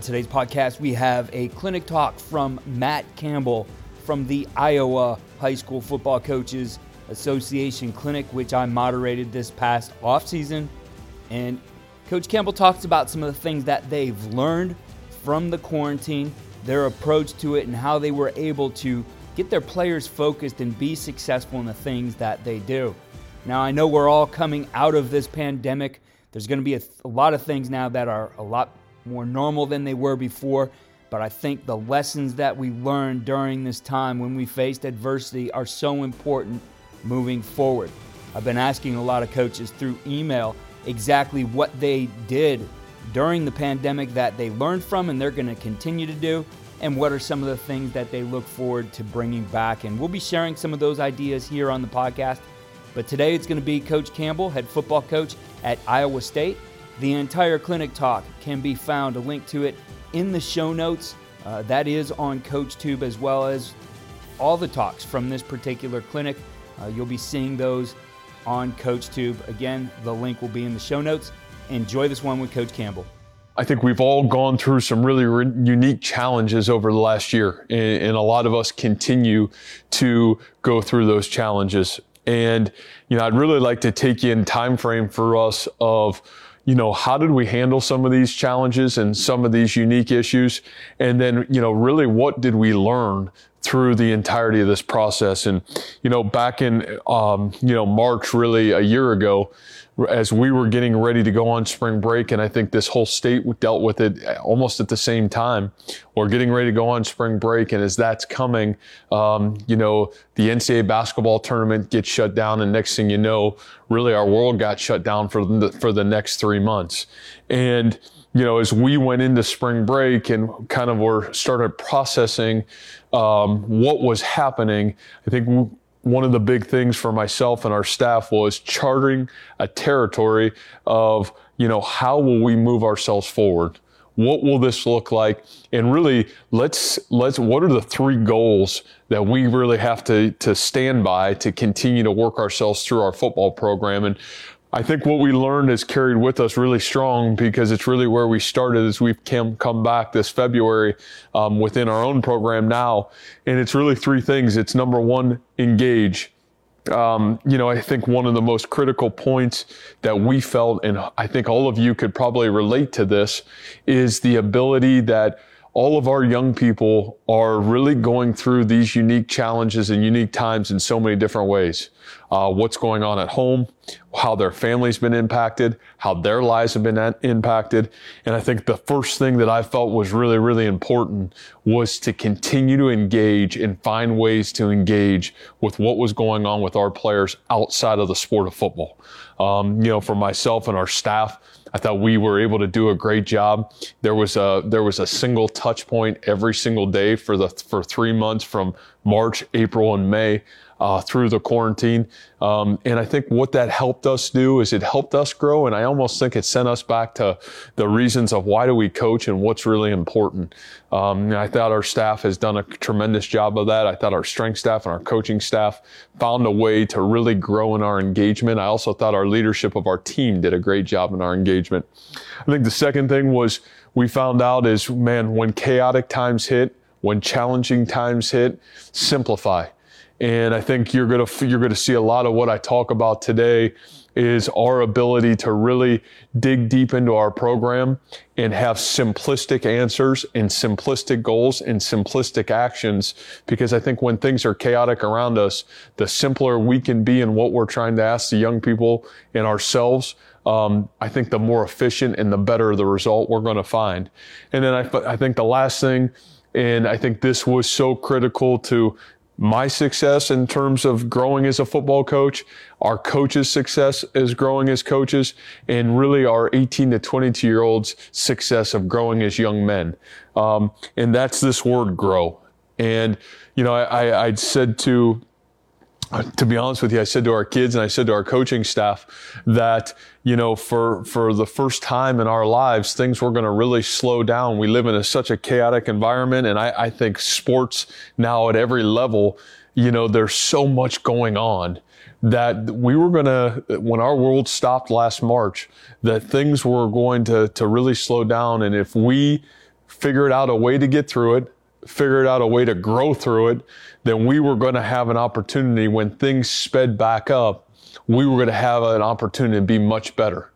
On today's podcast, we have a clinic talk from Matt Campbell from the Iowa High School Football Coaches Association Clinic, which I moderated this past offseason. And Coach Campbell talks about some of the things that they've learned from the quarantine, their approach to it, and how they were able to get their players focused and be successful in the things that they do. Now, I know we're all coming out of this pandemic. There's going to be a, a lot of things now that are a lot more normal than they were before. But I think the lessons that we learned during this time when we faced adversity are so important moving forward. I've been asking a lot of coaches through email exactly what they did during the pandemic that they learned from and they're going to continue to do, and what are some of the things that they look forward to bringing back. And we'll be sharing some of those ideas here on the podcast. But today it's going to be Coach Campbell, head football coach at Iowa State. The entire clinic talk can be found, a link to it in the show notes. Uh, that is on CoachTube as well as all the talks from this particular clinic. Uh, you'll be seeing those on CoachTube. Again, the link will be in the show notes. Enjoy this one with Coach Campbell. I think we've all gone through some really re- unique challenges over the last year, and, and, a lot of us continue to go through those challenges. And you know, I'd really like to take in time frame for us of you know, how did we handle some of these challenges and some of these unique issues? And then, you know, really what did we learn through the entirety of this process? And, you know, back in, um, you know, March, really a year ago, as we were getting ready to go on spring break, and I think this whole state dealt with it almost at the same time. We're getting ready to go on spring break, and as that's coming, um, you know, the NCAA basketball tournament gets shut down, and next thing you know, really our world got shut down for the, for the next three months. And you know, as we went into spring break and kind of were started processing um, Um, what was happening, I think one of the big things for myself and our staff was charting a territory of, you know, how will we move ourselves forward? What will this look like? And really, let's let's what are the three goals that we really have to to stand by to continue to work ourselves through our football program? And I think what we learned is carried with us really strong because it's really where we started as we've come, come back this February um, within our own program now. And it's really three things. It's number one, engage. Um, you know, I think one of the most critical points that we felt, and I think all of you could probably relate to this, is the ability that all of our young people are really going through these unique challenges and unique times in so many different ways. Uh, what's going on at home, how their family's been impacted, how their lives have been impacted. And I think the first thing that I felt was really, really important was to continue to engage and find ways to engage with what was going on with our players outside of the sport of football. Um, you know, for myself and our staff, I thought we were able to do a great job. There was a there was a single touch point every single day for the for three months from March, April, and May. Uh, through the quarantine. Um, and I think what that helped us do is it helped us grow. And I almost think it sent us back to the reasons of why do we coach and what's really important. Um, I thought our staff has done a tremendous job of that. I thought our strength staff and our coaching staff found a way to really grow in our engagement. I also thought our leadership of our team did a great job in our engagement. I think the second thing was we found out is, man, when chaotic times hit, when challenging times hit, simplify. And I think you're going to, you're going to see a lot of what I talk about today is our ability to really dig deep into our program and have simplistic answers and simplistic goals and simplistic actions. Because I think when things are chaotic around us, the simpler we can be in what we're trying to ask the young people and ourselves, um, I think the more efficient and the better the result we're going to find. And then I, I think the last thing, and I think this was so critical to my success in terms of growing as a football coach, our coaches' success as growing as coaches, and really our 18 to 22 year olds' success of growing as young men. Um, and that's this word grow. And, you know, I, I said to to be honest with you, I said to our kids and I said to our coaching staff that, you know, for, for the first time in our lives, things were going to really slow down. We live in a, such a chaotic environment. And I, I think sports now at every level, you know, there's so much going on that we were going to, when our world stopped last March, that things were going to, to really slow down. And if we figured out a way to get through it, figured out a way to grow through it, then we were going to have an opportunity when things sped back up, we were going to have an opportunity to be much better.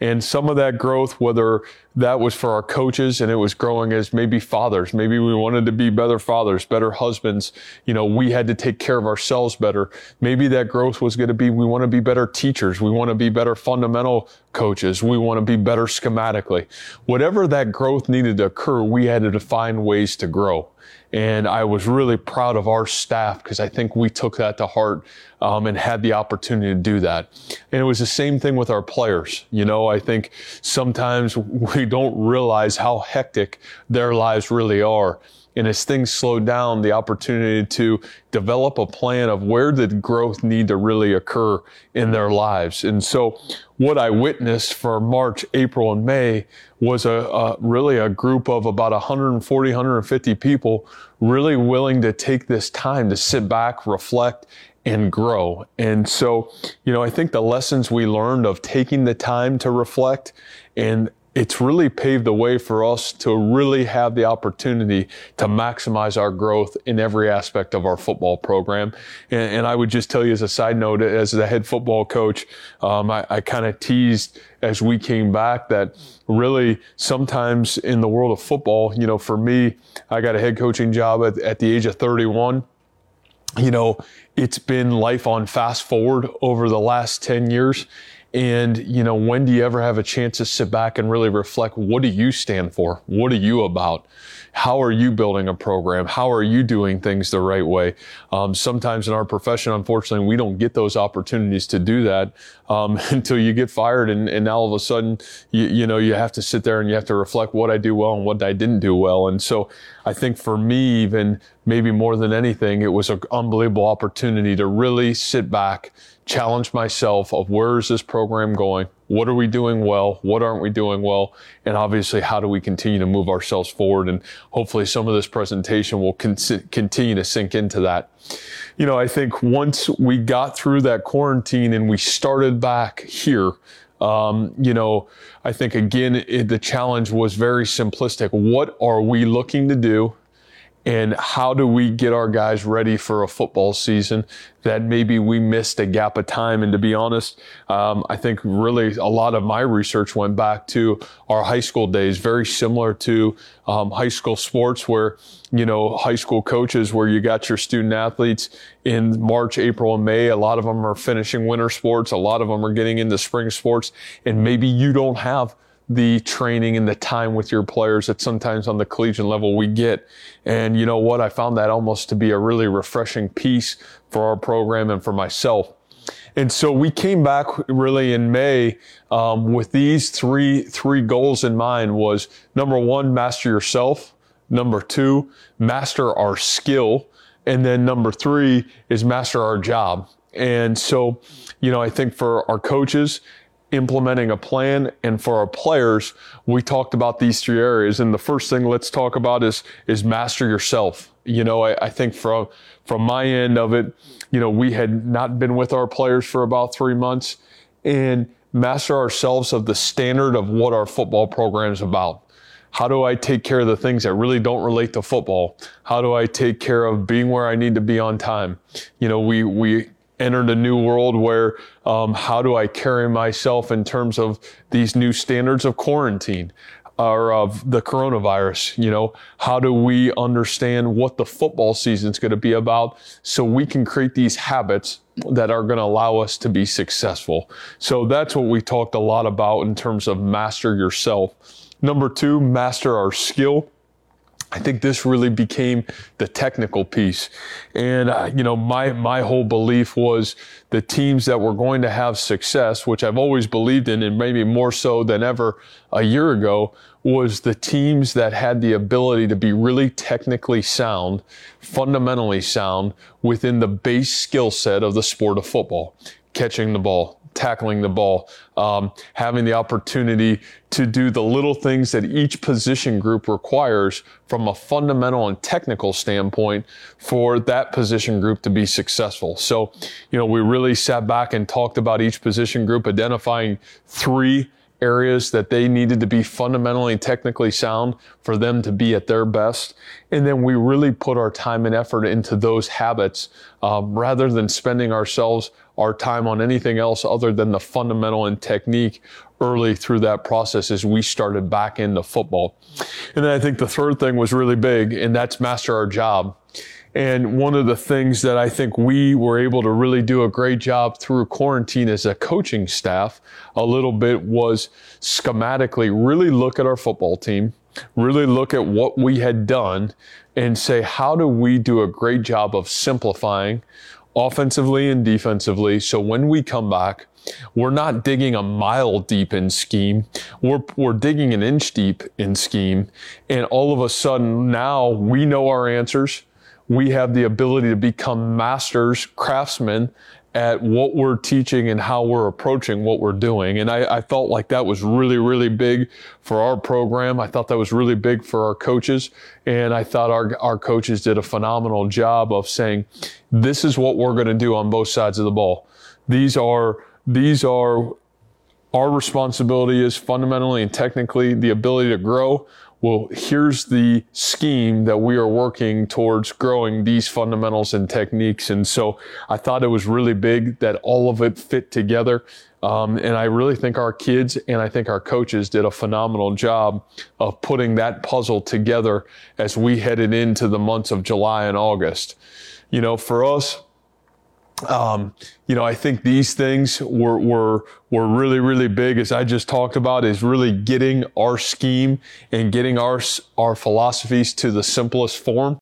And some of that growth, whether that was for our coaches and it was growing as maybe fathers, maybe we wanted to be better fathers, better husbands. You know, we had to take care of ourselves better. Maybe that growth was going to be we want to be better teachers. We want to be better fundamental coaches. We want to be better schematically. Whatever that growth needed to occur, we had to find ways to grow. And I was really proud of our staff because I think we took that to heart um, and had the opportunity to do that. And it was the same thing with our players. You know, I think sometimes we don't realize how hectic their lives really are. And as things slow down, the opportunity to develop a plan of where did growth need to really occur in their lives. And so what I witnessed for March, April, and May was a, a really a group of about 140, 150 people really willing to take this time to sit back, reflect, and grow. And so, you know, I think the lessons we learned of taking the time to reflect and it's really paved the way for us to really have the opportunity to maximize our growth in every aspect of our football program. And, and I would just tell you as a side note, as the head football coach, um, I, I kind of teased as we came back that really sometimes in the world of football, you know, for me, I got a head coaching job at, at the age of 31 you know, it's been life on fast forward over the last 10 years. And, you know, when do you ever have a chance to sit back and really reflect? What do you stand for? What are you about? How are you building a program? How are you doing things the right way? Um, sometimes in our profession, unfortunately, we don't get those opportunities to do that um, until you get fired, and, and now all of a sudden, you, you know, you have to sit there and you have to reflect what I do well and what I didn't do well. And so, I think for me, even maybe more than anything, it was an unbelievable opportunity to really sit back, challenge myself of where is this program going? What are we doing well? What aren't we doing well? And obviously, how do we continue to move ourselves forward? And hopefully, some of this presentation will con- continue to sink into that. You know, I think once we got through that quarantine and we started back here, um, you know, I think again, it, the challenge was very simplistic. What are we looking to do? And how do we get our guys ready for a football season that maybe we missed a gap of time? And to be honest um, i think really a lot of my research went back to our high school days very similar to um, high school sports where you know high school coaches where you got your student athletes in march april and may. A lot of them are finishing winter sports. A lot of them are getting into spring sports. And maybe you don't have the training and the time with your players that sometimes on the collegiate level we get. And you know what? I found that almost to be a really refreshing piece for our program and for myself. And so we came back really in May um, with these three three goals in mind. Was number one, master yourself. Number two, master our skill. And then number three is master our job. And so, you know, I think for our coaches, implementing a plan. And for our players we talked about these three areas. And the first thing let's talk about is is master yourself. You know I, I, think from from my end of it you know we had not been with our players for about three months. And master ourselves of the standard of what our football program is about. How do I take care of the things that really don't relate to football? How do I take care of being where I need to be on time? You know, we we entered a new world where um, how do I carry myself in terms of these new standards of quarantine? or of the coronavirus. You know, how do we understand what the football season is going to be about so we can create these habits that are going to allow us to be successful? So that's what we talked a lot about in terms of master yourself. Number two, master our skill. I think this really became the technical piece. And, uh, you know, my, my whole belief was the teams that were going to have success, which I've always believed in, and maybe more so than ever a year ago, was the teams that had the ability to be really technically sound, fundamentally sound within the base skill set of the sport of football, catching the ball, tackling the ball, um, having the opportunity to do the little things that each position group requires from a fundamental and technical standpoint for that position group to be successful. So, you know, we really sat back and talked about each position group, identifying three areas that they needed to be fundamentally technically sound for them to be at their best. And then we really put our time and effort into those habits um, rather than spending ourselves our time on anything else other than the fundamental and technique early through that process as we started back into football. And then I think the third thing was really big, and that's master our job. And one of the things that I think we were able to really do a great job through quarantine as a coaching staff a little bit was schematically really look at our football team, really look at what we had done and say, how do we do a great job of simplifying offensively and defensively? So when we come back, we're not digging a mile deep in scheme. We're, we're digging an inch deep in scheme. And all of a sudden now we know our answers we have the ability to become masters, craftsmen at what we're teaching and how we're approaching what we're doing. And I, I, felt like that was really, really big for our program. I thought that was really big for our coaches. And I thought our, our coaches did a phenomenal job of saying, this is what we're going to do on both sides of the ball. These are, these are our responsibility is fundamentally and technically the ability to grow well, here's the scheme that we are working towards growing these fundamentals and techniques. And so I thought it was really big that all of it fit together. Um, and I really think our kids and I think our coaches did a phenomenal job of putting that puzzle together as we headed into the months of July and August. You know, for us, um, you know, I think these things were, were, were really, really big, as I just talked about, is really getting our scheme and getting our, our philosophies to the simplest form.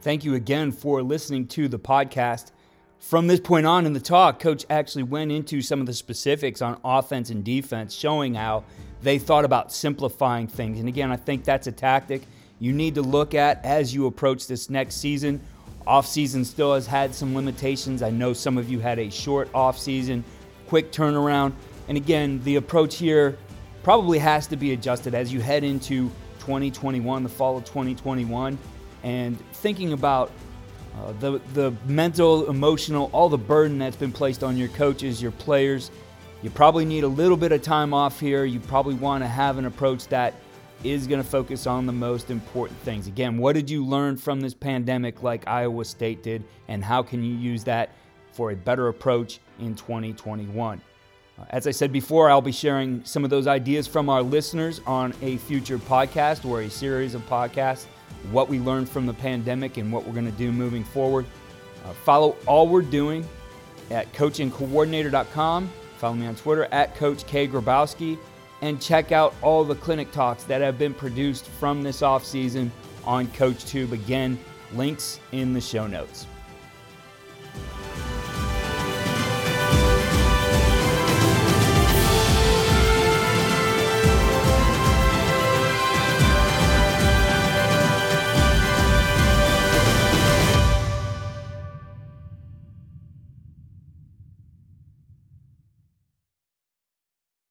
Thank you again for listening to the podcast. From this point on in the talk, Coach actually went into some of the specifics on offense and defense, showing how they thought about simplifying things. And again, I think that's a tactic you need to look at as you approach this next season off season still has had some limitations. I know some of you had a short off season, quick turnaround. And again, the approach here probably has to be adjusted as you head into 2021, the fall of 2021, and thinking about uh, the, the mental, emotional, all the burden that's been placed on your coaches, your players. You probably need a little bit of time off here. You probably want to have an approach that is going to focus on the most important things. Again, what did you learn from this pandemic like Iowa State did, and how can you use that for a better approach in 2021? Uh, as I said before, I'll be sharing some of those ideas from our listeners on a future podcast or a series of podcasts, what we learned from the pandemic and what we're going to do moving forward. Uh, follow all we're doing at coachandcoordinator.com. Follow me on Twitter at Coach K. Grabowski and check out all the clinic talks that have been produced from this off season on CoachTube. Again, links in the show notes.